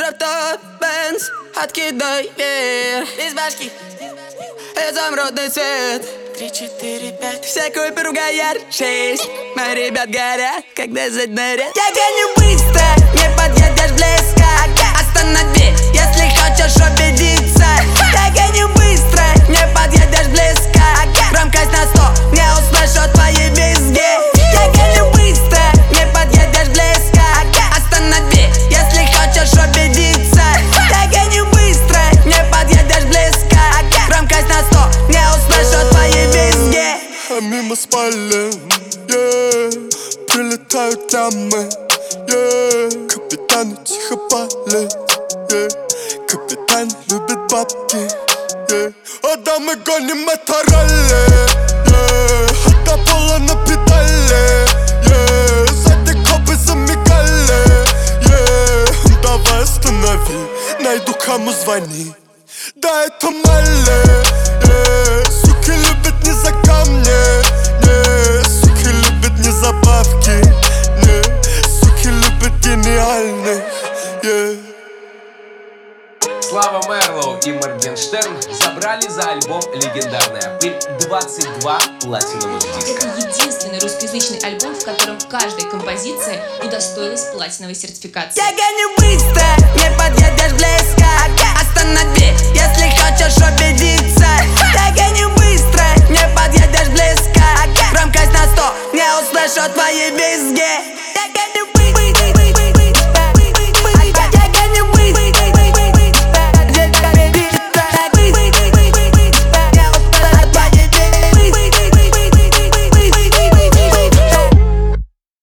Дроп-топ, Бенз, откидай вверх Из башки. Изумрудный цвет Три, четыре, пять. Все купи ругаяр Шесть. Мои ребят горят, когда заднарят Я гоню быстро, не подъедешь А мимо спален, yeah. Прилетают дамы, yeah. Капитаны тихо палят, yeah. Капитан любит бабки, yeah. А дамы гоним это ралли, yeah. Хата пола на педали, yeah. Сзади копы замигали, yeah. Давай останови, найду кому звони Да это Малли, yeah. Слава Мерлоу и Моргенштерн забрали за альбом «Легендарная пыль» 22 платиновых диска. Это единственный русскоязычный альбом, в котором каждая композиция удостоилась платиновой сертификации. Я гоню быстро, не подъедешь